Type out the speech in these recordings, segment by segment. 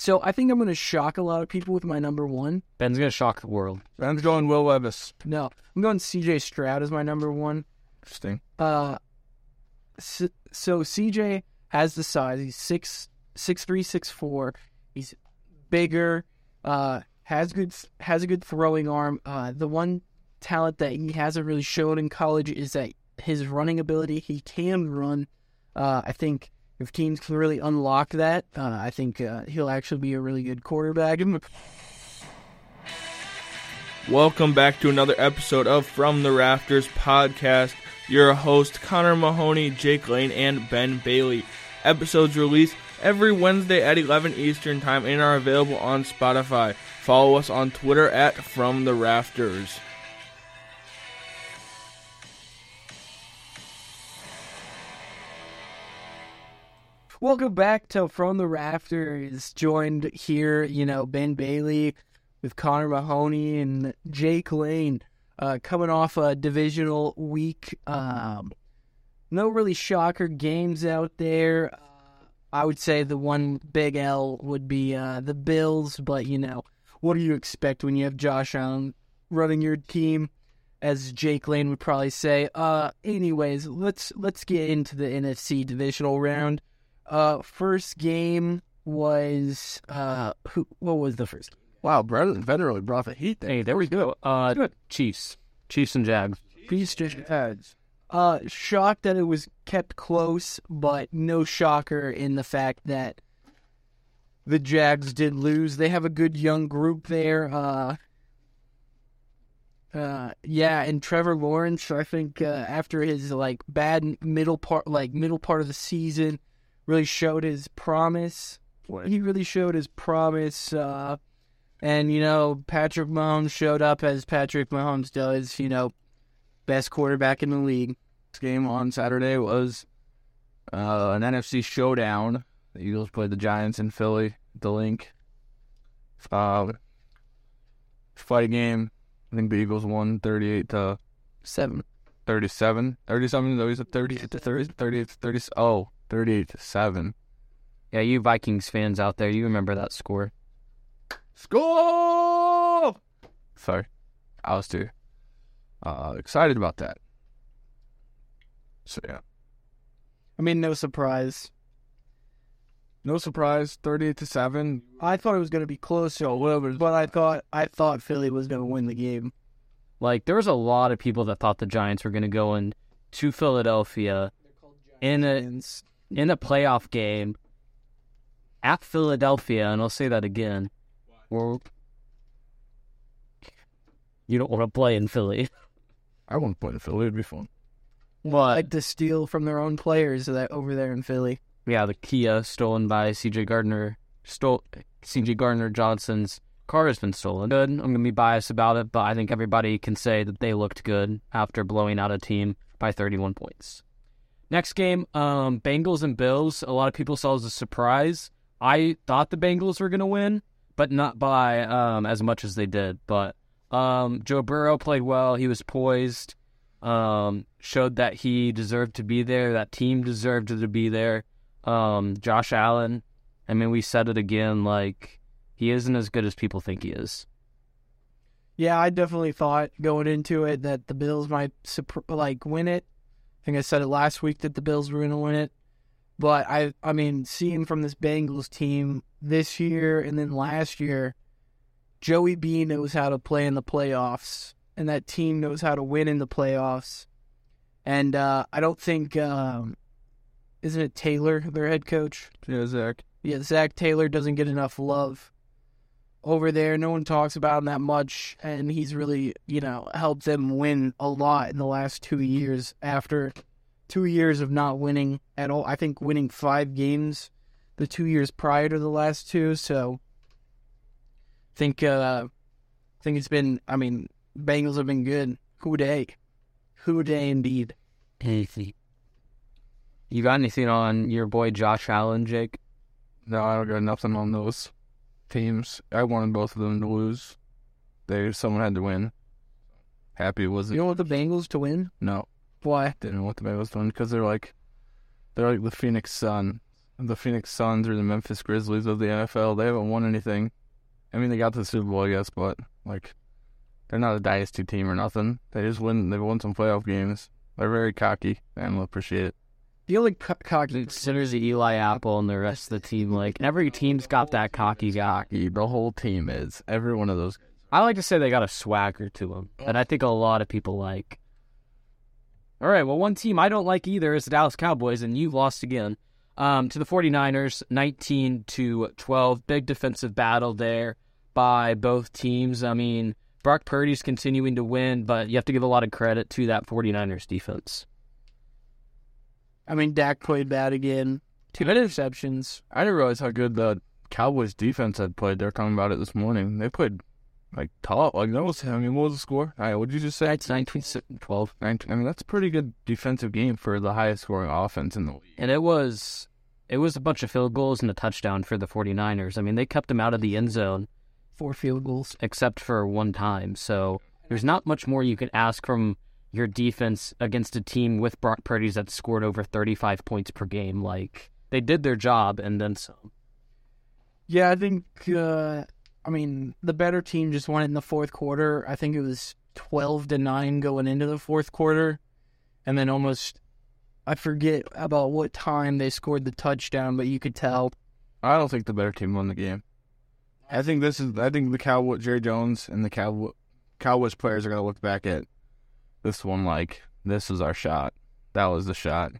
So I think I'm going to shock a lot of people with my number one. Ben's gonna shock the world. Ben's going Will Levis. No, I'm going CJ Stroud as my number one. Interesting. Uh, so, so CJ has the size. He's six six three six four. He's bigger. Uh, has good has a good throwing arm. Uh, the one talent that he hasn't really shown in college is that his running ability. He can run. Uh, I think if teams can really unlock that, uh, I think uh, he'll actually be a really good quarterback. Welcome back to another episode of From the Rafters podcast. Your host Connor Mahoney, Jake Lane, and Ben Bailey. Episodes released every Wednesday at 11 Eastern Time and are available on Spotify. Follow us on Twitter at From the Rafters. Welcome back to From the Rafters. Joined here, you know, Ben Bailey with Connor Mahoney and Jake Lane. Uh, coming off a divisional week. Um, no really shocker games out there. Uh, I would say the one big L would be uh, the Bills, but you know, what do you expect when you have Josh Allen running your team? As Jake Lane would probably say. Uh, anyways, let's let's get into the NFC divisional round. Uh, first game was uh, who? What was the first? Wow, Brendan Ben really brought the heat Hey, there we go. Uh, Chiefs, Chiefs and Jags. Peace just heads. Uh, shocked that it was kept close, but no shocker in the fact that the Jags did lose. They have a good young group there. Uh, uh, yeah, and Trevor Lawrence, I think, uh, after his like bad middle part, like middle part of the season, really showed his promise. He really showed his promise. Uh, and you know, Patrick Mahomes showed up as Patrick Mahomes does. You know, best quarterback in the league. This game on Saturday was uh, an NFC showdown. The Eagles played the Giants in Philly, the link. Uh, fight game. I think the Eagles won 38 to Seven. 37. 37, though he's at 38 to 30, 38 to 30. Oh, 38 to 7. Yeah, you Vikings fans out there, you remember that score? Score! Sorry. I was too uh, excited about that. So, yeah. I mean, no surprise. No surprise, 38 to 7. I thought it was going to be closer, but I thought I thought Philly was going to win the game. Like there was a lot of people that thought the Giants were gonna go in to Philadelphia in a in a playoff game at Philadelphia, and I'll say that again. Where you don't want to play in Philly. I want to play in Philly. It'd be fun. What? Like to steal from their own players that over there in Philly. yeah, the Kia stolen by C.J. Gardner. Stole C.J. Gardner Johnson's car has been stolen. Good. I'm gonna be biased about it, but I think everybody can say that they looked good after blowing out a team by 31 points. Next game, um, Bengals and Bills. A lot of people saw as a surprise. I thought the Bengals were gonna win, but not by um, as much as they did. But um, Joe Burrow played well. He was poised. Um, showed that he deserved to be there. That team deserved to be there. Um, Josh Allen. I mean, we said it again. Like he isn't as good as people think he is. Yeah, I definitely thought going into it that the Bills might like win it. I think I said it last week that the Bills were going to win it. But I, I mean, seeing from this Bengals team this year and then last year, Joey B knows how to play in the playoffs, and that team knows how to win in the playoffs. And uh, I don't think, um, isn't it Taylor, their head coach? Yeah, Zach. Yeah, Zac Taylor doesn't get enough love over there. No one talks about him that much, and he's really, you know, helped them win a lot in the last two years after two years of not winning at all. I think winning five games the two years prior to the last two. So I think uh I think it's been I mean, Bengals have been good. Who Dey. Who Dey indeed. Anything. You got anything on your boy Josh Allen, Jake? No, I don't got nothing on those teams. I wanted both of them to lose. They someone had to win. Happy was it? You don't want the Bengals to win? No, Why? didn't want the Bengals to win because they're like they're like the Phoenix Sun. the Phoenix Suns or the Memphis Grizzlies of the NFL. They haven't won anything. I mean, they got to the Super Bowl, I guess, but like, they're not a dynasty team or nothing. They just win. They've won some playoff games. They're very cocky, and we'll appreciate it. Feel like co- cocky. Considers the Eli Apple and the rest of the team. Like every team's got that cocky guy. The whole team is every one of those. I like to say they got a swagger to them and I think a lot of people like. All right, well, one team I don't like either is the Dallas Cowboys, and you lost again um, to the 49ers, 19 to 12. Big defensive battle there by both teams. I mean, Brock Purdy's continuing to win, but you have to give a lot of credit to that 49ers defense. I mean, Dak played bad again. Two interceptions. I didn't realize how good the Cowboys defense had played. They're talking about it this morning. They played like top. Like that was. I mean, what was the score? All right, what did you just say? It's 19 12. 19. I mean, that's a pretty good defensive game for the highest scoring offense in the league. And it was it was a bunch of field goals and a touchdown for the 49ers. I mean, they kept them out of the end zone Four field goals. except for one time. So there's not much more you can ask from your defense against a team with Brock Purdy's that scored over 35 points per game. Like they did their job and then some. Yeah, I think. Uh, I mean, the better team just won it in the fourth quarter. I think it was twelve to nine going into the fourth quarter, and then almost. I forget about what time they scored the touchdown, but you could tell. I don't think the better team won the game. I think this is. I think the Cowboy Jerry Jones and the Cowboy Cowboys players are gonna look back at this one like this is our shot. That was the shot.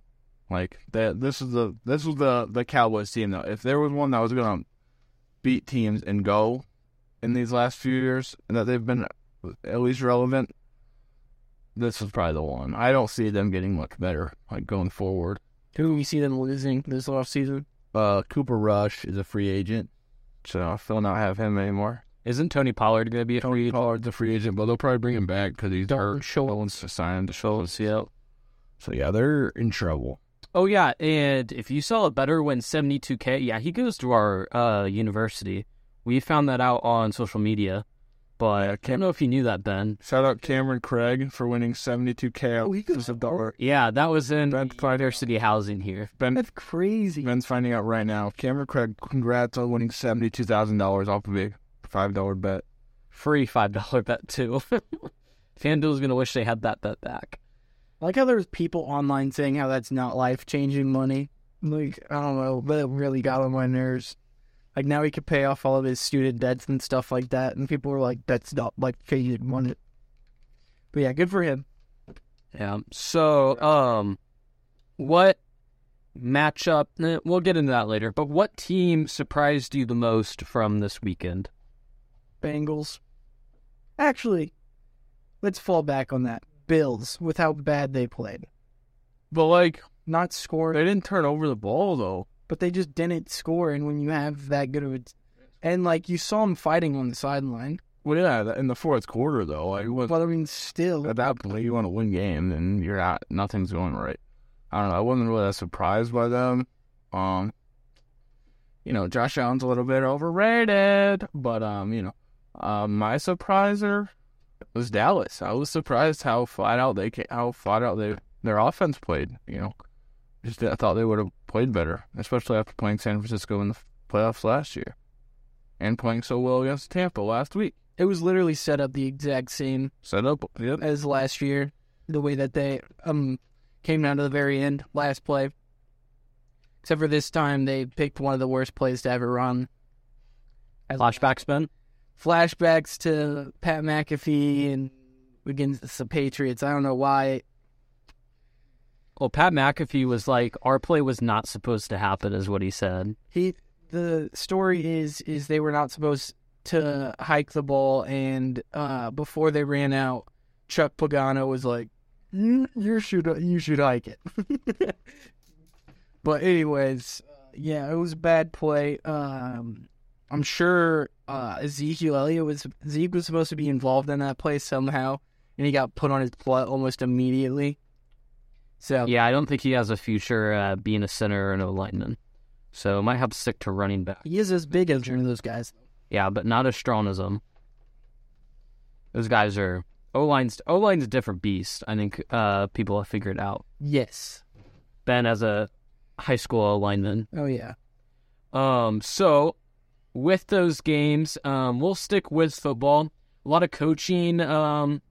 Like that. This is the this was the the Cowboys team though. If there was one that was gonna beat teams and go in these last few years and that they've been at least relevant, this is probably the one. I don't see them getting much better like going forward. Who do we see them losing this offseason? Uh, Cooper Rush is a free agent, so I still not have him anymore. Isn't Tony Pollard going to be a free Tony agent? Pollard's a free agent, but they'll probably bring him back because he's hurt. Schultz. Signed to Schultz. Yeah. So yeah, they're in trouble. Oh yeah, and if you saw a better win 72k, yeah, he goes to our uh, university. We found that out on social media, but I don't know if you knew that, Ben. Shout out Cameron Craig for winning 72k. Oh, he goes to Dart. Yeah, that was in Ben- university housing here. Ben That's crazy. Ben's finding out right now. Cameron Craig, congrats on winning seventy two thousand dollars off of a five dollar bet. Free five dollar bet too. FanDuel's gonna wish they had that bet back. I like how there's people online saying how that's not life changing money. Like, I don't know, but it really got on my nerves. Like, now he could pay off all of his student debts and stuff like that. And people were like, that's not life changing money. But yeah, good for him. Yeah. So, um, what matchup? eh, We'll get into that later. But what team surprised you the most from this weekend? Bengals. Actually, let's fall back on that. Bills, with how bad they played. But like Not scored, they didn't turn over the ball though. but they just didn't score. And when you have that good of a. And, like, you saw them fighting on the sideline. Well, yeah, in the fourth quarter though, like was But, I mean, still. at that point you want to win game and you're out nothing's going right. I don't know. I wasn't really that surprised by them. Um you know, Josh Allen's a little bit overrated, but um, you know, um my surpriser was Dallas. I was surprised how flat out they ca- how flat out they their offense played, you know. Just I thought they would have played better, especially after playing San Francisco in the playoffs last year and playing so well against Tampa last week. It was literally set up the exact same Set up yep. as last year. The way that they um came down to the very end, last play. Except for this time, they picked one of the worst plays to ever run. As- Flashbacks, Ben. Flashbacks to Pat McAfee and against the Patriots. I don't know why. Well, Pat McAfee was like, our play was not supposed to happen, is what he said. He the story is is they were not supposed to hike the ball, and uh, before they ran out, Chuck Pagano was like, "You you should you should hike it." but anyways, yeah, it was a bad play. Um, I'm sure uh, Ezekiel Elliott was Zeke was supposed to be involved in that play somehow, and he got put on his butt almost immediately. So Yeah, I don't think he has a future uh, being a center or an O lineman. So might have to stick to running back. he is as big as one of those guys. Yeah, but not as strong as him. Those guys are O line's O line's a different beast. I think uh, people have figured out. Yes. Ben as a high school lineman. Oh yeah. Um, so with those games, um, we'll stick with football. A lot of coaching um,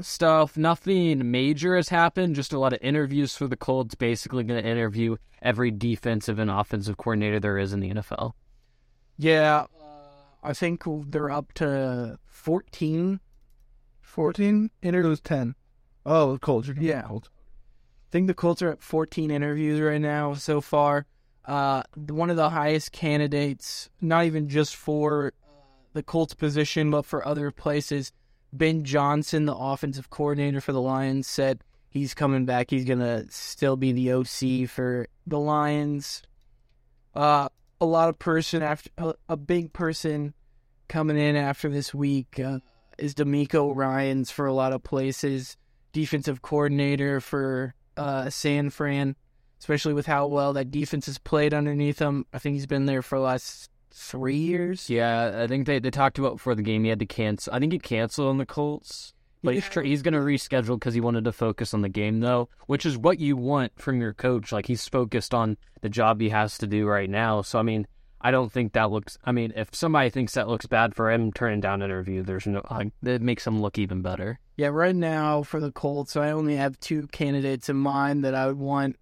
stuff. Nothing major has happened. Just a lot of interviews for the Colts. Basically, going to interview every defensive and offensive coordinator there is in the NFL. Yeah. I think they're up to 14. 14? Interviews 10. Oh, Colts. Yeah. Colts. I think the Colts are at 14 interviews right now so far. Uh, one of the highest candidates, not even just for uh, the Colts position, but for other places. Ben Johnson, the offensive coordinator for the Lions, said he's coming back. He's going to still be the OC for the Lions. Uh, a lot of person after a, a big person coming in after this week uh, is DeMeco Ryans for a lot of places, defensive coordinator for uh, San Fran, especially with how well that defense has played underneath him. I think he's been there for the last three years. Yeah, I think they, they talked about before the game he had to cancel. I think he canceled on the Colts. But he's, tr- he's going to reschedule because he wanted to focus on the game, though, which is what you want from your coach. Like, he's focused on the job he has to do right now. So, I mean, I don't think that looks. I mean, if somebody thinks that looks bad for him turning down an interview, there's no. Like, it makes him look even better. Yeah, right now for the Colts, I only have two candidates in mind that I would want.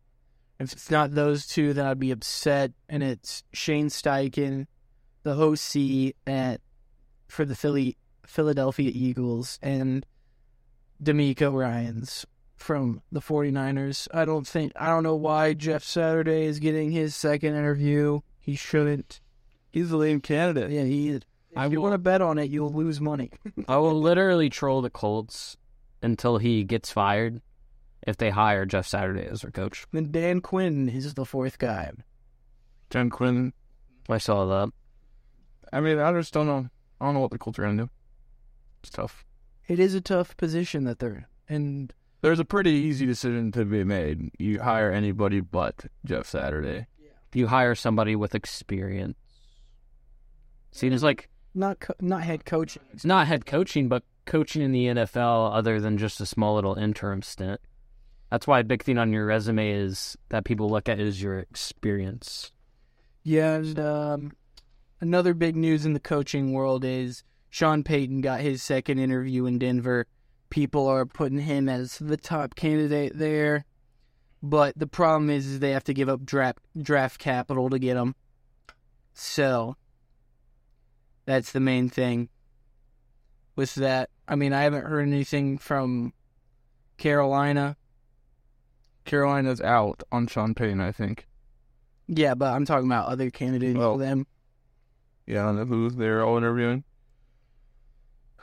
If it's not those two, then I'd be upset. And it's Shane Steichen, the OC at for the Philly Philadelphia Eagles, and DeMeco Ryans from the 49ers. I don't think I don't know why Jeff Saturday is getting his second interview. He shouldn't. He's the lead candidate. Yeah, he is. If I you will- want to bet on it, you'll lose money. I will literally troll the Colts until he gets fired if they hire Jeff Saturday as their coach. then Dan Quinn is the fourth guy. Dan Quinn. I saw that. I mean, I just don't know. I don't know what the Colts are gonna do. It's tough. It is a tough position that they're and There's a pretty easy decision to be made. You hire anybody but Jeff Saturday. You hire somebody with experience. See, it's like not co- not head coaching. it's not head coaching, but coaching in the NFL other than just a small little interim stint. That's why a big thing on your resume is that people look at is your experience. Yeah, and um, another big news in the coaching world is Sean Payton got his second interview in Denver. People are putting him as the top candidate there, but the problem is, is they have to give up draft draft capital to get him. So that's the main thing. With that, I mean, I haven't heard anything from Carolina. Carolina's out on Sean Payton, I think. Yeah, but I'm talking about other candidates Well, for them. Yeah, I don't know who they're all interviewing.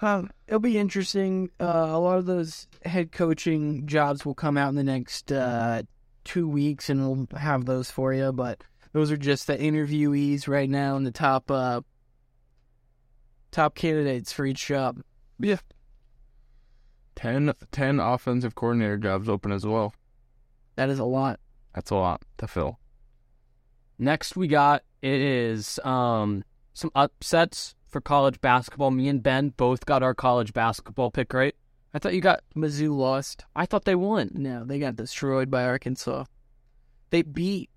Um, it'll be interesting. Uh, a lot of those head coaching jobs will come out in the next uh, two weeks, and we'll have those for you. But those are just the interviewees right now and the top uh, top candidates for each job. Ten, ten offensive coordinator jobs open as well. That is a lot. That's a lot to fill. Next, we got it is um, some upsets for college basketball. Me and Ben both got our college basketball pick right. I thought you got. Mizzou lost. I thought they won. No, they got destroyed by Arkansas. They beat.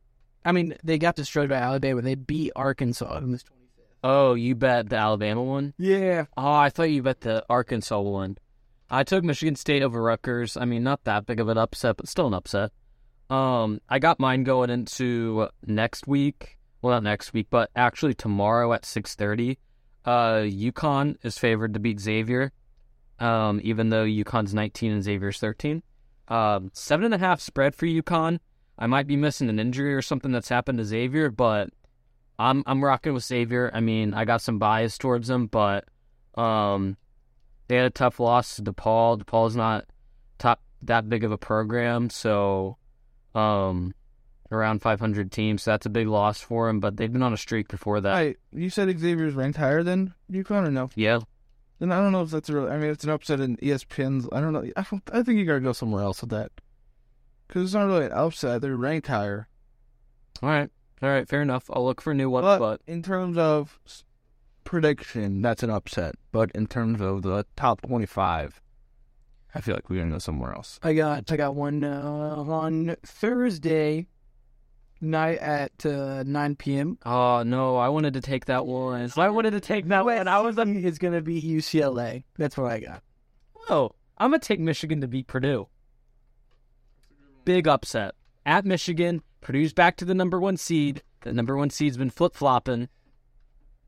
I mean, they got destroyed by Alabama. They beat Arkansas in this 25th. Oh, you bet the Alabama one. Yeah. Oh, I thought you bet the Arkansas one. I took Michigan State over Rutgers. I mean, not that big of an upset, but still an upset. Um, I got mine going into next week. Well, not next week, but actually tomorrow at six thirty. Uh, UConn is favored to beat Xavier. Um, even though UConn's nineteen and Xavier's thirteen. Um, seven and a half spread for UConn. I might be missing an injury or something that's happened to Xavier, but I'm I'm rocking with Xavier. I mean, I got some bias towards them, but um, they had a tough loss to DePaul. DePaul's not top that big of a program, so um, around 500 teams. So that's a big loss for them. But they've been on a streak before that. Hi, you said Xavier's ranked higher than UConn or no? Yeah, Then I don't know if that's a real. I mean, it's an upset in ESPN's. I don't know. I, don't, I think you gotta go somewhere else with that. Because it's not really an upset. They're ranked higher. all right, all right, fair enough. I'll look for a new one, But, but in terms of Prediction, that's an upset. But in terms of the top 25, I feel like we're going to go somewhere else. I got I got one uh, on Thursday. night at uh, 9 p.m. Oh no, I wanted to take that one. I wanted to take that one. I was USC is going to be UCLA. That's what I got. Oh, I'm gonna take Michigan to beat Purdue. Big upset at Michigan. Purdue's back to the number one seed. The number one seed's been flip flopping.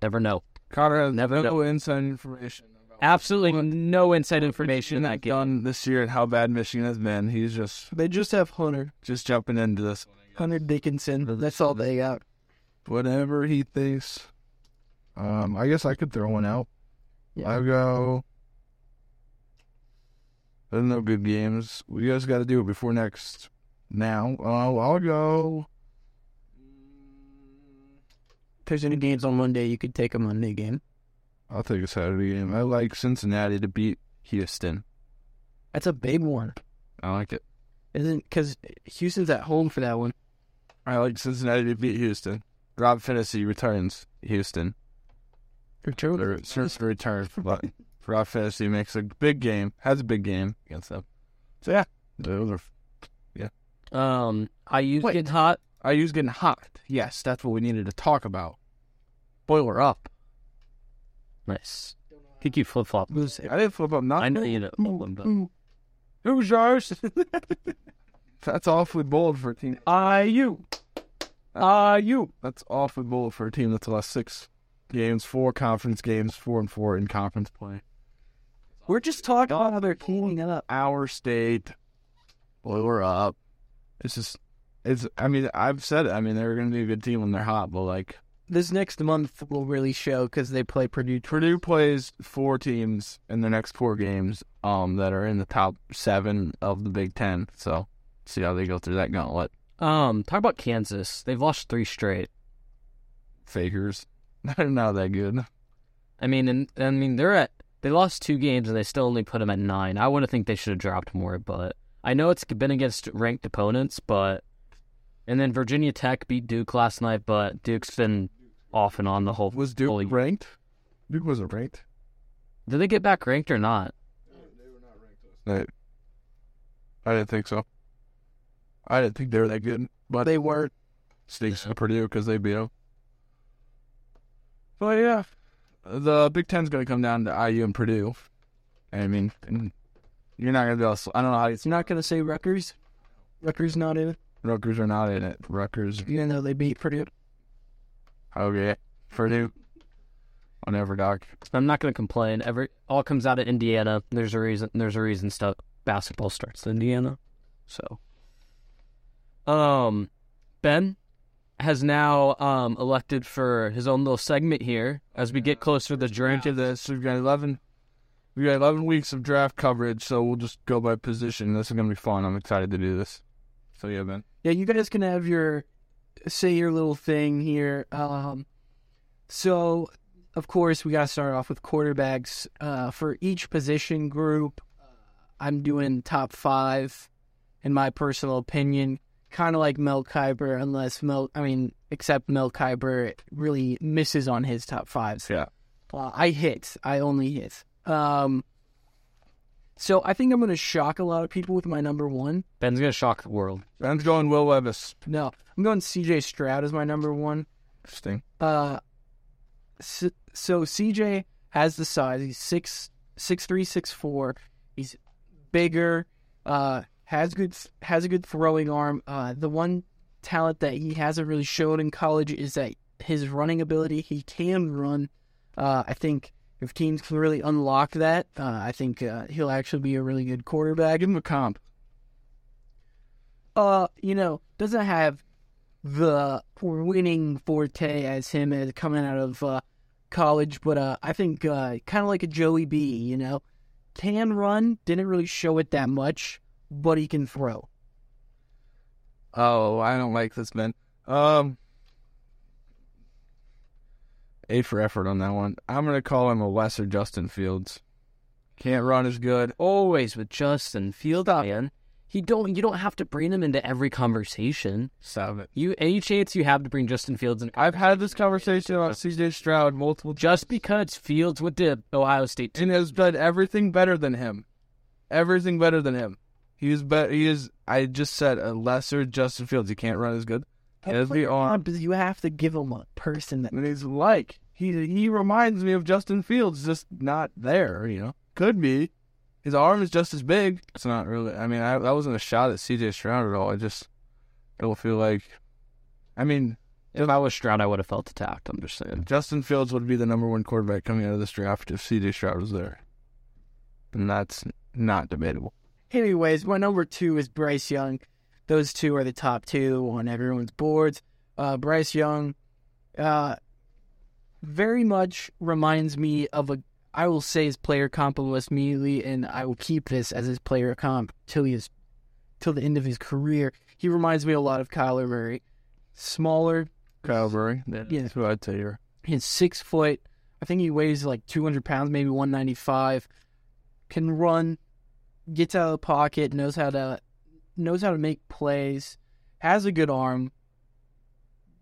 Never know. Connor has Never no inside information. About Absolutely no inside information in that that game. done this year and how bad Michigan has been. He's just They just have Hunter. just jumping into this. Hunter Dickinson. That's all they got. Whatever he thinks. Um, I guess I could throw one out. Yeah. I'll go. There's no good games. We guys got to do it before next. Now, uh, I'll go. If there's any games on Monday, you could take a Monday game. I'll take a Saturday game. I like Cincinnati to beat Houston. That's a big one, I like it. isn't? Because Houston's at home for that one. I like Cincinnati to beat Houston. Rob Finney returns Houston. Or starts to return. But Rob Finney makes a big game, has a big game against them. So yeah, those are. yeah. Um, I used Wait. get hot. IU's getting hot. Yes, that's what we needed to talk about. Boiler up. Nice. I Think you flip flop. I didn't flip flop. up I know you know. but- Who's yours? that's awfully bold for a team. IU. you. That's awfully bold for a team that's lost six games, four conference games, four and four in conference play. We're just talking about how they're cleaning up. Our state, boiler up. It's just, it's. I mean, I've said it. I mean, they're going to be a good team when they're hot, but like This next month will really show because they play Purdue. Purdue plays four teams in the next four games, um, that are in the top seven of the Big Ten. So, see how they go through that gauntlet. Um, talk about Kansas. They've lost three straight. Fakers, they're not that good. I mean, and I mean they're at they lost two games and they still only put them at nine. I would have think they should have dropped more, but I know it's been against ranked opponents, but and then Virginia Tech beat Duke last night, but Duke's been off and on the whole. Was Duke Holy- ranked? Duke wasn't ranked. Did they get back ranked or not? They were not I, I didn't think so. I didn't think they were that good, but They weren't. stinks to Purdue because they beat them. But yeah, the Big Ten's going to come down to IU and Purdue. I mean, you're not going to be able to. I don't know how you. You're not going to say Rutgers? Rutgers not in it, Rutgers are not in it. Rutgers, even though they beat Purdue. Okay. Purdue, whatever, Doc. I'm not going to complain. Every all comes out of Indiana. There's a reason. There's a reason stuff. Basketball starts in Indiana, so. Um, Ben has now um elected for his own little segment here as we get closer to the draft. Into this, we've got eleven. We got eleven weeks of draft coverage, so we'll just go by position. This is going to be fun. I'm excited to do this. So yeah, Ben. Yeah, you guys can have your say your little thing here. Um, so, of course, we got to start off with quarterbacks. Uh, for each position group, I'm doing top five, in my personal opinion. Kind of like Mel Kiper, unless Mel, I mean, except Mel Kiper really misses on his top fives. Yeah. Uh, I hit. I only hit. Um, so I think I'm going to shock a lot of people with my number one. Ben's gonna shock the world. Ben's going Will Levis. No, I'm going C.J. Stroud as my number one. Interesting. Uh, so, so CJ has the size. He's six six three six four. He's bigger. Uh, has good has a good throwing arm. Uh, the one talent that he hasn't really showed in college is that his running ability. He can run. Uh, I think if teams can really unlock that, uh, I think uh, he'll actually be a really good quarterback. Give him a comp. uh, you know, doesn't have the winning forte as him as coming out of uh, college, but uh, I think uh, kind of like a Joey B. You know, can run, didn't really show it that much, but he can throw. Oh, I don't like this, Ben. Um, A for effort on that one. I'm gonna call him a lesser Justin Fields. Can't run as good. Always with Justin Fields, man. He don't. You don't have to bring him into every conversation. Stop it. You any chance you have to bring Justin Fields in? I've had this conversation about CJ Stroud multiple times, just because Fields went to Ohio State. and has done everything better than him. Everything better than him. He is better. He is. I just said a lesser Justin Fields. He can't run as good. The arm. But you have to give him a person that. And he's like he he reminds me of Justin Fields, just not there. You know, could be. His arm is just as big. It's not really. I mean, I, that wasn't a shot at C.J. Stroud at all. I just don't feel like. I mean, If I was Stroud, I would have felt attacked. I'm just saying. Justin Fields would be the number one quarterback coming out of this draft if C.J. Stroud was there, and that's not debatable. Anyways, my number two is Bryce Young. Those two are the top two on everyone's boards. Uh, Bryce Young, uh, very much reminds me of a. I will say his player comp almost immediately, and I will keep this as his player comp till he is, till the end of his career. He reminds me a lot of Kyler Murray. Smaller, Kyle Murray, that's Yeah. who I'd say here. He's six foot. I think he weighs like 200 pounds, maybe 195. Can run, gets out of the pocket, knows how to knows how to make plays, has a good arm,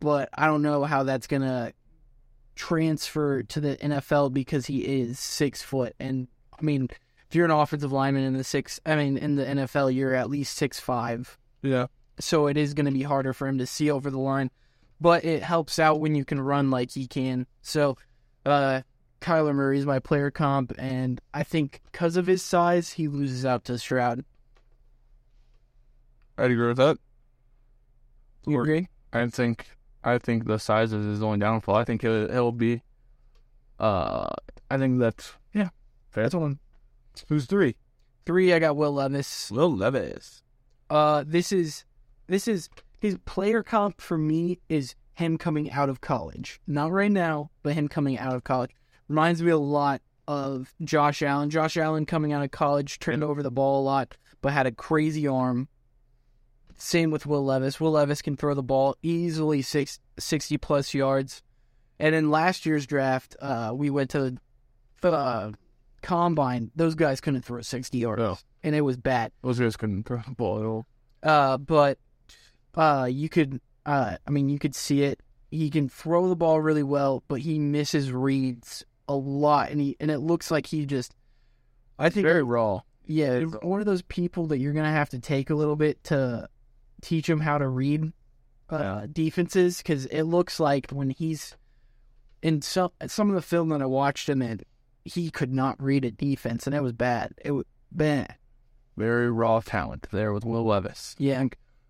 but I don't know how that's gonna transfer to the NFL because he is six foot. And I mean, if you're an offensive lineman in the six, I mean, in the NFL, you're at least six five Yeah, so it is going to be harder for him to see over the line. But it helps out when you can run like he can. So, uh, Kyler Murray is my player comp, and I think because of his size, he loses out to Stroud. I'd agree with that. You agree? I think I think the size is his only downfall. I think he'll, he'll be. Uh, I think that's yeah. That's one. Who's three? Three, I got Will Levis. Will Levis. Uh, this is this is his player comp for me is him coming out of college. Not right now, but him coming out of college. Reminds me a lot of Josh Allen. Josh Allen coming out of college turned over the ball a lot, but had a crazy arm. Same with Will Levis. Will Levis can throw the ball easily six, 60 plus yards. And in last year's draft, uh, we went to the uh, combine. Those guys couldn't throw 60 yards, No. and it was bad. Those guys couldn't throw the ball at all. Uh, but uh, you could, uh, I mean, you could see it. He can throw the ball really well, but he misses reads a lot, and he and it looks like he just. I think, Very raw. yeah, one of those people that you're gonna have to take a little bit to teach him how to read uh, defenses, because it looks like when he's in some some of the film that I watched him in, he could not read a defense, and it was bad. It was bad. Very raw talent there with Will Levis. Yeah,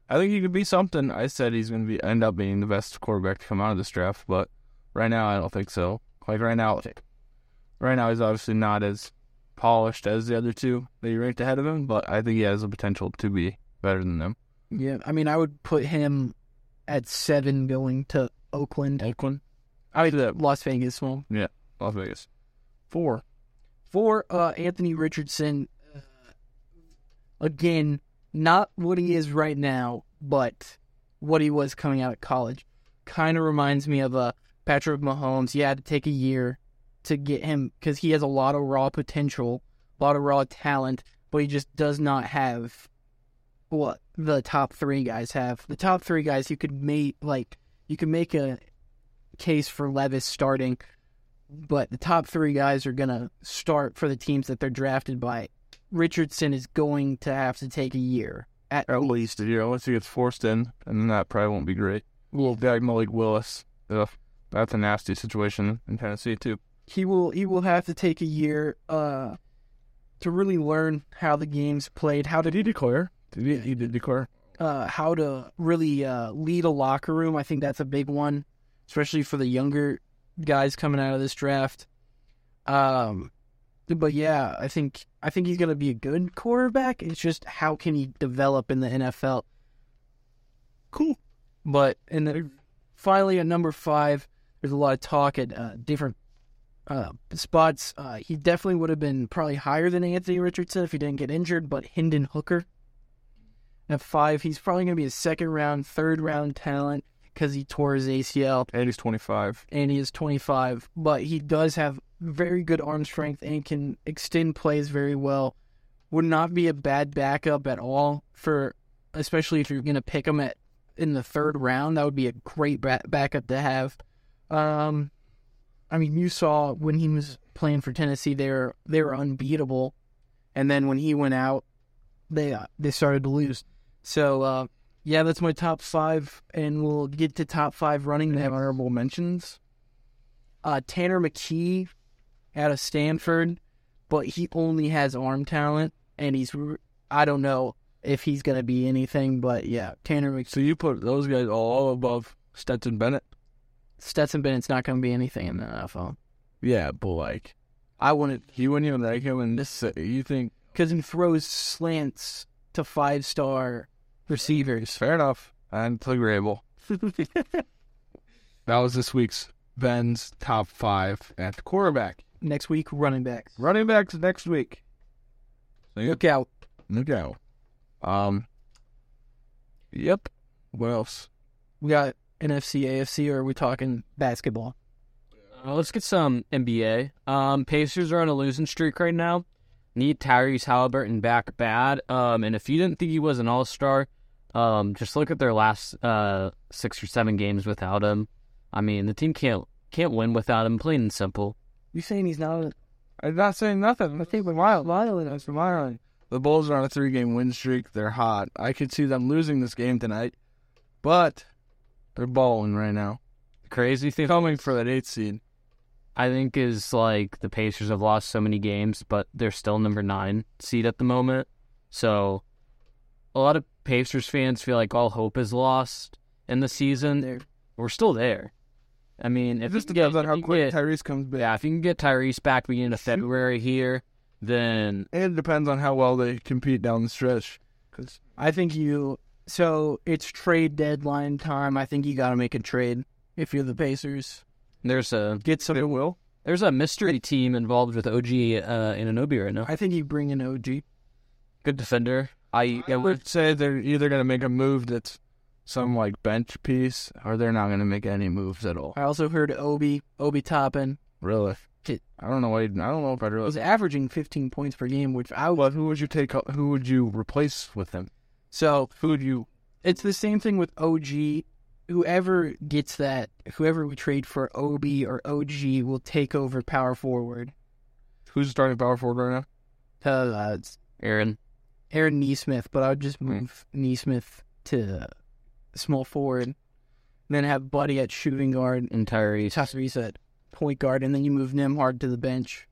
I think he could be something. I said he's going to be end up being the best quarterback to come out of this draft, but right now I don't think so. Like right now, right now he's obviously not as polished as the other two that you ranked ahead of him, but I think he has the potential to be better than them. Yeah, I mean, I would put him at seven going to Oakland. Oakland, I mean, the Las Vegas. Well, yeah, Las Vegas, four. for uh, Anthony Richardson, uh, again, not what he is right now, but what he was coming out of college. Kind of reminds me of uh, Patrick Mahomes. He had to take a year to get him because he has a lot of raw potential, a lot of raw talent, but he just does not have what the top three guys have. The top three guys you could make like you could make a case for Levis starting, but the top three guys are gonna start for the teams that they're drafted by. Richardson is going to have to take a year. At At least a year, unless he gets forced in, and then that probably won't be great. Well, like Malik Willis, ugh, that's a nasty situation in Tennessee too. he will he will have to take a year uh to really learn how the game's played, how Did he declare? He did declare. uh, how to really uh, lead a locker room. I think that's a big one, especially for the younger guys coming out of this draft. Um, but yeah, I think I think he's gonna be a good quarterback. It's just how can he develop in the NFL? Cool, but and the finally at number five, there's a lot of talk at uh, different uh, spots. Uh, he definitely would have been probably higher than Anthony Richardson if he didn't get injured. But Hendon Hooker at five, he's probably going to be a second round, third round talent because he tore his ACL And he's 25. and he is 25. But he does have very good arm strength and can extend plays very well. Would not be a bad backup at all for, especially if you're going to pick him at in the third round. That would be a great ba- backup to have. Um, I mean, you saw when he was playing for Tennessee, they were they were unbeatable, and then when he went out, they uh, they started to lose. So uh, Yeah, that's my top five, and we'll get to top five running back. Honorable mentions. Uh, Tanner McKee out of Stanford, but he only has arm talent, and he's I don't know if he's gonna be anything, but yeah, Tanner McKee. So you put those guys all above Stetson Bennett? Stetson Bennett's not gonna be anything in the NFL. Yeah, but like I wouldn't you wouldn't even like him in this. City. You think because he throws slants to five star receivers. fair enough? And agreeable. That was this week's Ben's top five at the quarterback. Next week, running backs. Running backs next week. So yep, Look out. look out. Um. Yep. What else? We got NFC, AFC, or are we talking basketball? Uh, let's get some NBA. Um, Pacers are on a losing streak right now. Need Tyrese Haliburton back bad. Um, and if you didn't think he was an All Star, um, just look at their last uh six or seven games without him. I mean, the team can't can't win without him. Plain and simple. You saying he's not? I'm not saying nothing. I think we're wild. Wild. That's from Ireland. The Bulls are on a three-game win streak. They're hot. I could see them losing this game tonight, but they're balling right now. Crazy thing Coming for that eighth seed. I think is like the Pacers have lost so many games, but they're still number nine seed at the moment. So a lot of Pacers fans feel like all hope is lost in the season. There. We're still there. I mean, It if just you can depends get, on how quick get- Tyrese comes back. yeah, if you can get Tyrese back beginning of February here, then And it depends on how well they compete down the stretch. Because I think you. So it's trade deadline time. I think you got to make a trade if you're the Pacers. There's a Get some. they will. there's a mystery team involved with OG uh, Anunoby right now. I think you bring in OG. Good defender. I, I would say they're either going to make a move that's some like bench piece, or they're not going to make any moves at all. I also heard Obi Obi Toppin Really? I don't know. Why, I don't know if I really. was averaging 15 points per game, which I But who would you take? Who would you replace with him? so Who would you? it's the same thing with OG. Whoever gets that, whoever we trade for OB or OG will take over power forward. Who's starting power forward right now? Uh, it's Aaron. Aaron Nesmith, but I would just Hmm. move Nesmith to small forward, then have Buddy at shooting guard, and Tyrese. Tyrese at point guard, and then you move Nembhard to the bench.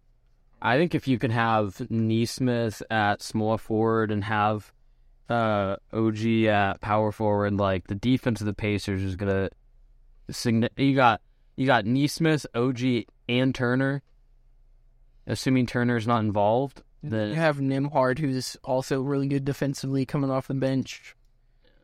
I think if you can have Nesmith at small forward and have uh, OG at power forward, like the defense of the Pacers is gonna. Sign- You got you got Nesmith, OG, and Turner. Assuming Turner's not involved, then You have Nembhard, who's also really good defensively, coming off the bench.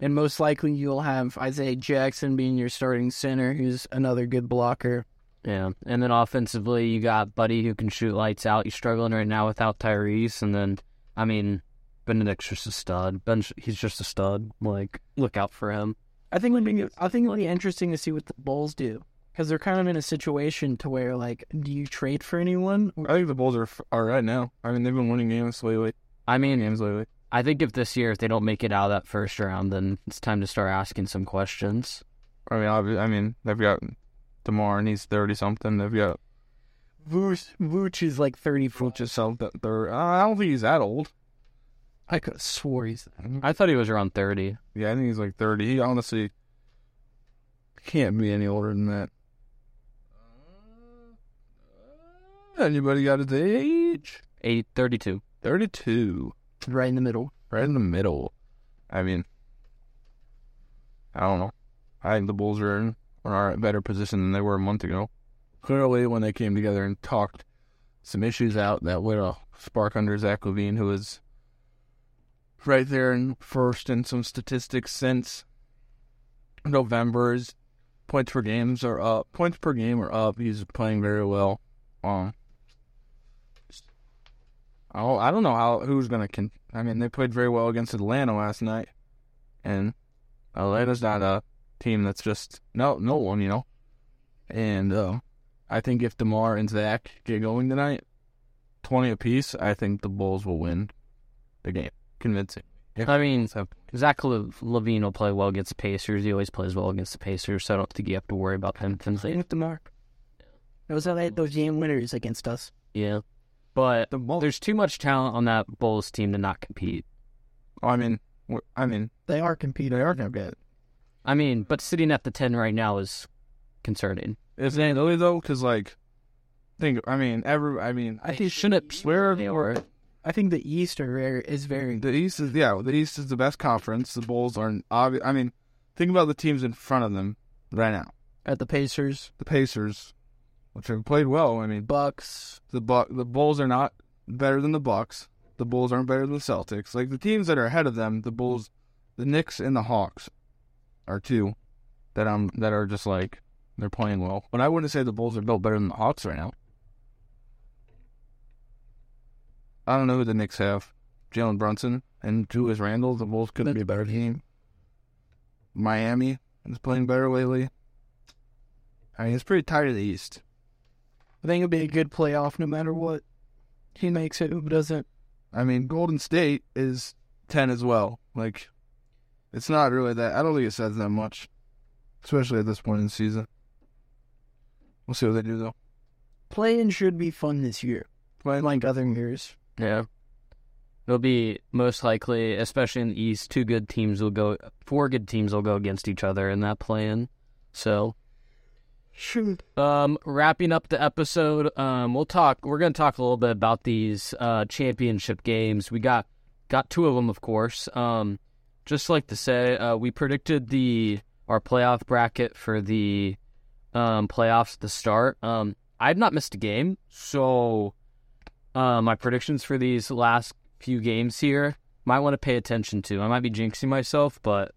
And most likely you'll have Isaiah Jackson being your starting center, who's another good blocker. yeah. And then offensively, you got Buddy who can shoot lights out. You're struggling right now without Tyrese, and then I mean, Bennedict's just a stud. Ben, he's just a stud. Like, look out for him. I think it'll be, I think it'll be interesting to see what the Bulls do. Because they're kind of in a situation to where, like, do you trade for anyone? I think the Bulls are f- all right now. I mean, they've been winning games lately. I mean, Games lately. I think if this year if they don't make it out of that first round, then it's time to start asking some questions. I mean, obvi- I mean, they've got DeMar, and he's thirty something. They've got Vooch, Vooch is like 34. Fulch itself that they're. Uh, I don't think he's that old. I could have swore he's. I thought he was around thirty. Yeah, I think he's like thirty. He honestly can't be any older than that. Anybody got his age? Eight, 32. Thirty-two. Right in the middle. right in the middle. I mean, I don't know. I think the Bulls are in are in a better position than they were a month ago. Clearly, when they came together and talked some issues out, that lit a uh, spark under Zach LaVine, who is right there in first in some statistics since November. His points per games are up. Points per game are up. He's playing very well. Um, I don't, I don't know how who's gonna. Con- I mean, they played very well against Atlanta last night, and Atlanta's not a team that's just no no one, you know. And uh, I think if DeMar and Zach get going tonight, twenty apiece, I think the Bulls will win the game, convincing. I mean, So, Zach Le- LaVine will play well against the Pacers. He always plays well against the Pacers, so I don't think you have to worry about him. Same with the mark. Those are like those game winners against us. Yeah. But the Bulls. there's too much talent on that Bulls team to not compete. I mean, I mean, They are competing. they are gonna get. I mean, but sitting at the ten right now is concerning. Is it Italy though? Because like, think. I mean, every. I mean, I think Shouldn't where they are. I think the East are very, is very the East is yeah. The East is the best conference. The Bulls are obvious. I mean, think about the teams in front of them right now. at the Pacers, The Pacers, which have played well. I mean, Bucks. the Buck, the Bulls are not better than the Bucks. The Bulls aren't better than the Celtics. Like the teams that are ahead of them, the Bulls, the Knicks and the Hawks are two that I'm that are just like they're playing well. But I wouldn't say the Bulls are built better than the Hawks right now. I don't know who the Knicks have. Jalen Brunson and Julius Randle. The Bulls couldn't be a better team. Miami is playing better lately. I mean, it's pretty tight at the East. I think it'll be a good playoff no matter what. He makes it, who doesn't. I mean, Golden State is ten as well. Like, it's not really that. I don't think it says that much, especially at this point in the season. We'll see what they do though. Playing should be fun this year, Playing like other years. Yeah. It'll be most likely, especially in the East, two good teams will go, four good teams will go against each other in that plan. So, Shoot. um, wrapping up the episode, um, we'll talk. We're gonna talk a little bit about these uh championship games. We got got two of them, of course. Um, just like to say, uh, we predicted the our playoff bracket for the um playoffs at the start. Um, I've not missed a game, so uh, my predictions for these last few games here might want to pay attention to. I might be jinxing myself, but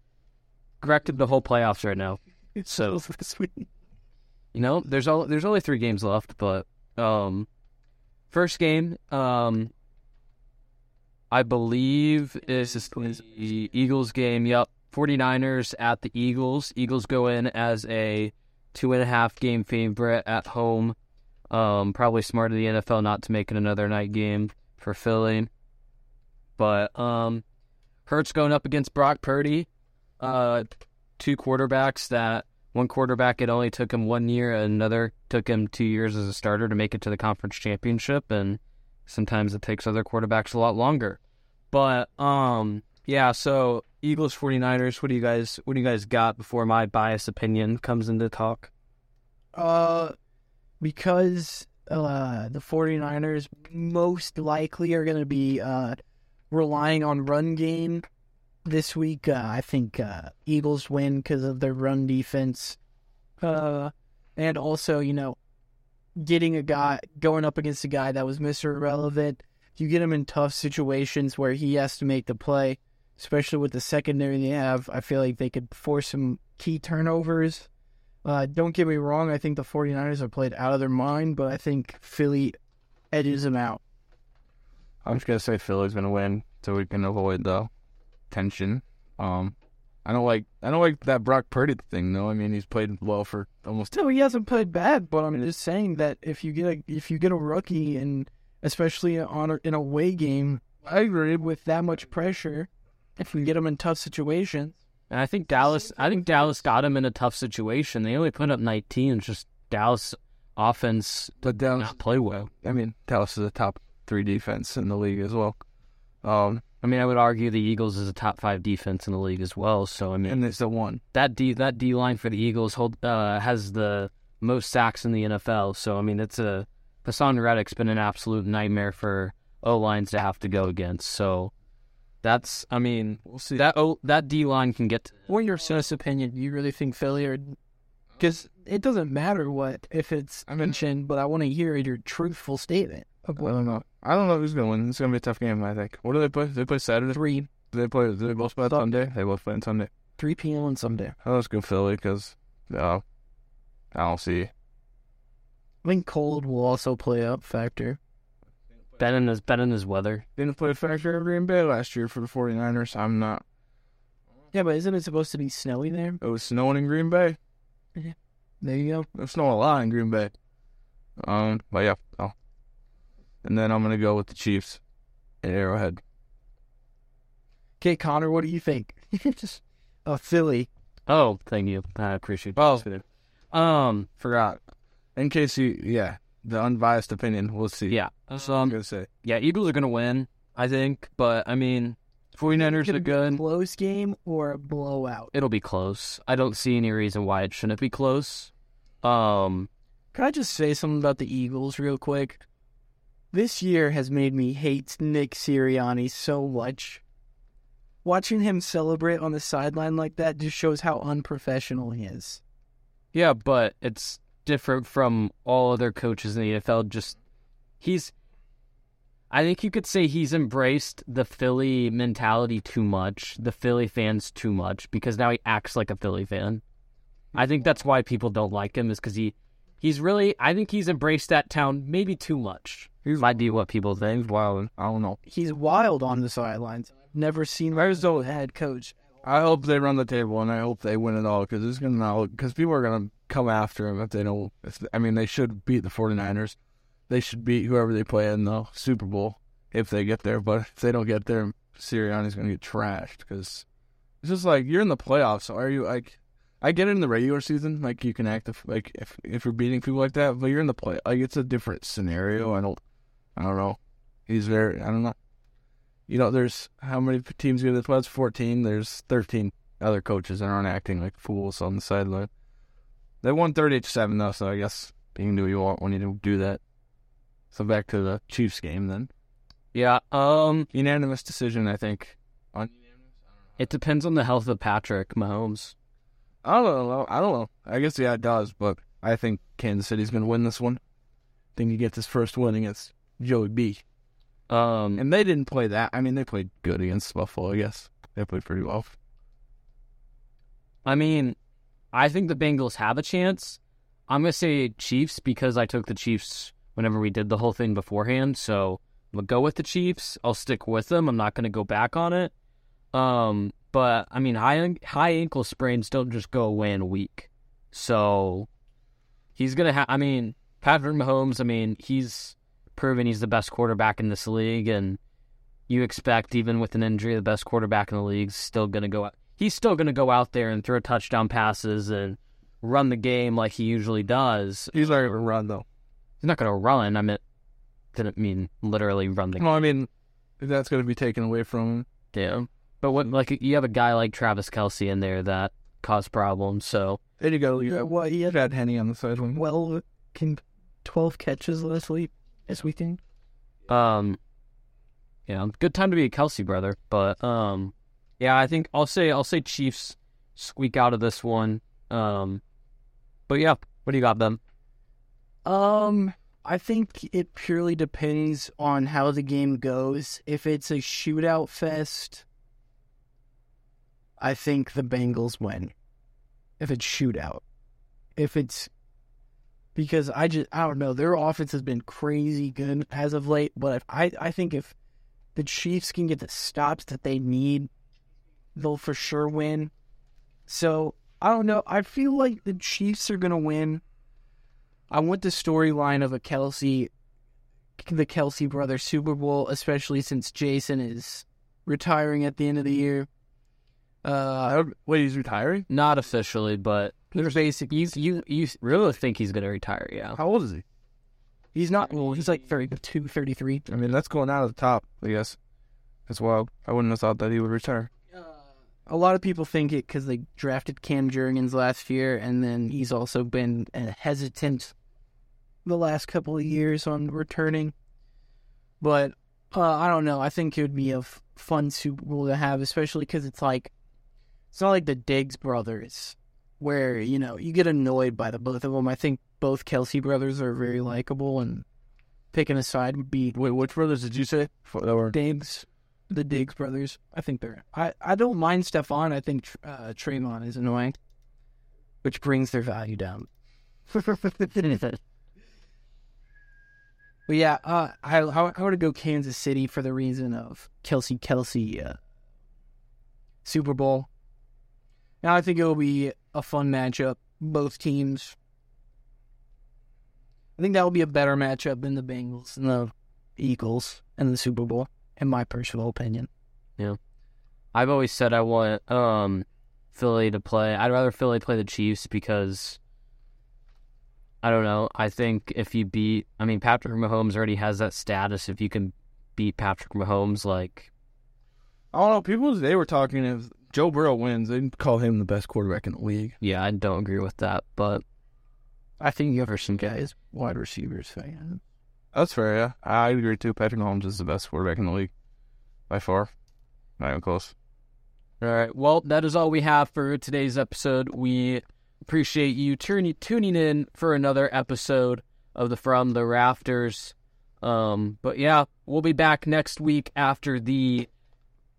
corrected the whole playoffs right now. So this week. you know, there's all there's only three games left, but um, first game, um, I believe is the Eagles game. Yep, 49ers at the Eagles. Eagles go in as a two and a half game favorite at home. Um, probably smart of the NFL not to make it another night game for Philly. But um, Hurts going up against Brock Purdy, uh, two quarterbacks that one quarterback it only took him one year, another took him two years as a starter to make it to the conference championship, and sometimes it takes other quarterbacks a lot longer. But um, yeah. So Eagles 49ers. What do you guys What do you guys got before my biased opinion comes into talk? Uh, because uh, the 49ers most likely are going to be uh, relying on run game this week. Uh, I think uh, Eagles win because of their run defense. Uh, and also, you know, getting a guy going up against a guy that was Mr. Irrelevant, you get him in tough situations where he has to make the play, especially with the secondary they have. I feel like they could force some key turnovers. Uh, don't get me wrong, I think the 49ers are played out of their mind, but I think Philly edges them out. I'm just gonna say Philly's gonna win, so we can avoid the tension. Um, I don't like I don't like that Brock Purdy thing though. I mean, he's played well for almost. No, he hasn't played bad, but I'm just saying that if you get a if you get a rookie and especially on a, in a away game, I agree. with that much pressure, if you get them in tough situations, And I think Dallas. I think Dallas got him in a tough situation. They only put up 19. It's just Dallas offense But Dallas, not play well. I mean, Dallas is a top three defense in the league as well. Um, I mean, I would argue the Eagles is a top five defense in the league as well. So I mean, and it's the one. that D that D line for the Eagles hold uh, has the most sacks in the NFL. So I mean, it's a Haason Reddick's been an absolute nightmare for O lines to have to go against. So that's I mean We'll see. that O that D line can get. To, what your sis opinion? You really think Philly are? Because it doesn't matter what if it's I mean- mentioned, but I want to hear your truthful statement of I don't know. I don't know who's gonna win. It's gonna be a tough game. I think. What do they play? They play Saturday? three they play? They both play on Sunday? They both play on Sunday. three p.m. on Sunday. Oh, let's go Philly because uh, I don't see. I think cold will also play up factor. Ben in his Ben in his weather. Didn't play a factor in Green Bay last year for the 49ers. I'm not. Yeah, but isn't it supposed to be snowy there? It was snowing in Green Bay. Yeah. There you go. It was snowing a lot in Green Bay. Um, but yeah. Oh. And then I'm gonna go with the Chiefs at Arrowhead. Okay, Connor, what do you think? Just a Philly. Oh, thank you. I appreciate. Oh. that. Um. Forgot. In case you, yeah, the unbiased opinion. We'll see. Yeah. I'm um, gonna say. yeah, Eagles are gonna win. I think, but I mean, 49ers Could are a good. close game or a blowout. It'll be close. I don't see any reason why it shouldn't be close. Um, Can I just say something about the Eagles real quick? This year has made me hate Nick Sirianni so much. Watching him celebrate on the sideline like that just shows how unprofessional he is. yeah, but it's different from all other coaches in the NFL. Just he's, I think you could say he's embraced the Philly mentality too much, the Philly fans too much, because now he acts like a Philly fan. I think that's why people don't like him is because he, he's really. I think he's embraced that town maybe too much. He's Might be what people think. Wild. I don't know. He's wild on the sidelines. I've never seen Rizzo head coach. I hope they run the table and I hope they win it all because it's gonna because people are gonna come after them if they don't. If, I mean, they should beat the 49ers. They should beat whoever they play in the Super Bowl if they get there. But if they don't get there, Sirianni's gonna get trashed because it's just like you're in the playoffs. So are you like? I get it in the regular season, like you can act if, like if if you're beating people like that, but you're in the play. Like it's a different scenario. I don't, I don't know. He's very. I don't know. You know, there's how many teams get this? Well, it's 14. There's 13 other coaches that aren't acting like fools on the sideline. They won 38 7, though, so I guess you can do what you want when you do that. So back to the Chiefs game then. Yeah. Um. Unanimous decision, I think. On It depends on the health of Patrick Mahomes. I don't know. I don't know. I guess yeah, it does, but I think Kansas City's going to win this one. I think he gets his first win against Joey B. Um. And they didn't play that. I mean, they played good against Buffalo. I guess they played pretty well. I mean, I think the Bengals have a chance. I'm gonna say Chiefs because I took the Chiefs whenever we did the whole thing beforehand. So I'm gonna go with the Chiefs. I'll stick with them. I'm not gonna go back on it. Um, but I mean, high high ankle sprains don't just go away in a week. So he's gonna have. I mean, Patrick Mahomes. I mean, he's proven he's the best quarterback in this league, and you expect even with an injury, the best quarterback in the league's still gonna go out. He's still gonna go out there and throw touchdown passes and run the game like he usually does. He's not going to run, though. He's not gonna run. I meant didn't mean literally run the game. No, I mean, that's going to be taken away from him. Yeah. But what like you have a guy like Travis Kelce in there that caused problems. So There you go. You Yeah, well, he had Chad Henne on the sideline. well, can twelve catches last week this weekend. um, yeah, good time to be a Kelce brother. But um, yeah, I think I'll say I'll say Chiefs squeak out of this one. Um, but yeah, what do you got, Ben? Um, I think it purely depends on how the game goes. If it's a shootout fest, I think the Bengals win. If it's shootout, if it's because I just I don't know their offense has been crazy good as of late, but if, I I think if the Chiefs can get the stops that they need, they'll for sure win. So I don't know. I feel like the Chiefs are gonna win. I want the storyline of a Kelce, the Kelce brother Super Bowl, especially since Jason is retiring at the end of the year. Uh, Wait, he's retiring? Not officially, but there's basically you you you really think he's gonna retire? Yeah. How old is he? he's not well. He's like 32, 33. I mean, that's going out of the top, I guess. That's wild. I wouldn't have thought that he would retire. A lot of people think it because they drafted Cam Jurgens last year, and then he's also been uh, hesitant the last couple of years on returning. But uh, I don't know. I think it would be a f- fun Super Bowl to have, especially because it's like it's not like the Diggs brothers, where you know you get annoyed by the both of them. I think both Kelce brothers are very likable, and picking a side would be Wait, which brothers did you say? Were Diggs, the Diggs brothers. I think they're. I, I don't mind Stefon. I think uh, Trevon is annoying, which brings their value down. but yeah, uh, I I I would go Kansas City for the reason of Kelce Kelce uh, Super Bowl. Now I think it will be a fun matchup. Both teams. I think that will be a better matchup than the Bengals and the Eagles and the Super Bowl, in my personal opinion. Yeah. I've always said I want um Philly to play. I'd rather Philly play the Chiefs because I don't know. I think if you beat, I mean, Patrick Mahomes already has that status. If you can beat Patrick Mahomes, like I don't know. People they were talking if Joe Burrow wins, they'd call him the best quarterback in the league. Yeah, I don't agree with that, but I think you have some guys, wide receivers fan. That's fair. Yeah, I agree too. Patrick Mahomes is the best quarterback in the league by far. Not even close. All right. Well, that is all we have for today's episode. We appreciate you tuning tuning in for another episode of the From the Rafters. Um, but yeah, we'll be back next week after the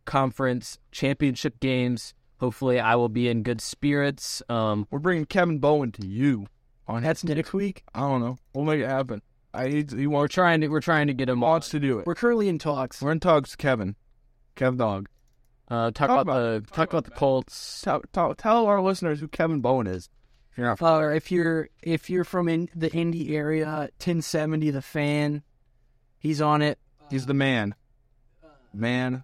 conference championship games. Hopefully, I will be in good spirits. Um, We're bringing Kevin Bowen to you. On That's next week. I don't know. We'll make it happen. I he, he we're wants, trying to we're trying to get him on. wants to do it. We're currently in talks. We're in talks, Kevin. Kev Dog. Uh, talk, Talk about, about the talk about the Colts. Tell, tell, tell our listeners who Kevin Bowen is. If you're not Or if you're if you're from in the Indy area, 1070 the fan, he's on it. He's the man. Man,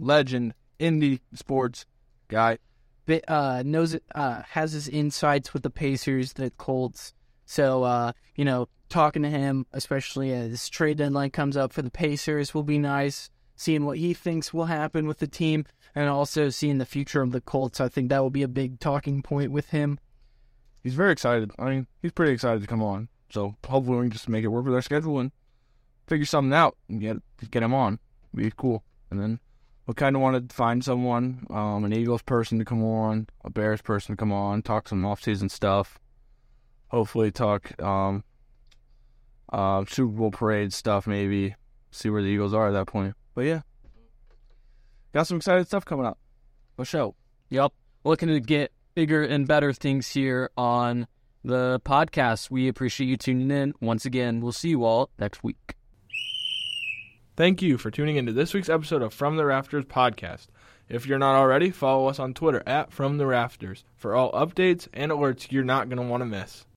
legend, Indy sports guy. Bit, uh, knows it. Uh, has his insights with the Pacers, the Colts. So uh, you know, talking to him, especially as trade deadline comes up for the Pacers, will be nice. Seeing what he thinks will happen with the team, and also seeing the future of the Colts. I think that will be a big talking point with him. He's very excited. I mean, he's pretty excited to come on. So hopefully we can just make it work with our schedule and figure something out and get get him on. Be cool. And then we kind of wanted to find someone, um, an Eagles person to come on, a Bears person to come on, talk some off-season stuff. Hopefully talk um, uh, Super Bowl parade stuff, maybe see where the Eagles are at that point. But yeah, got some exciting stuff coming up. For show. Yep. Looking to get bigger and better things here on the podcast. We appreciate you tuning in. Once again, we'll see you all next week. Thank you for tuning into this week's episode of From the Rafters podcast. If you're not already, follow us on Twitter at From the Rafters for all updates and alerts you're not going to want to miss.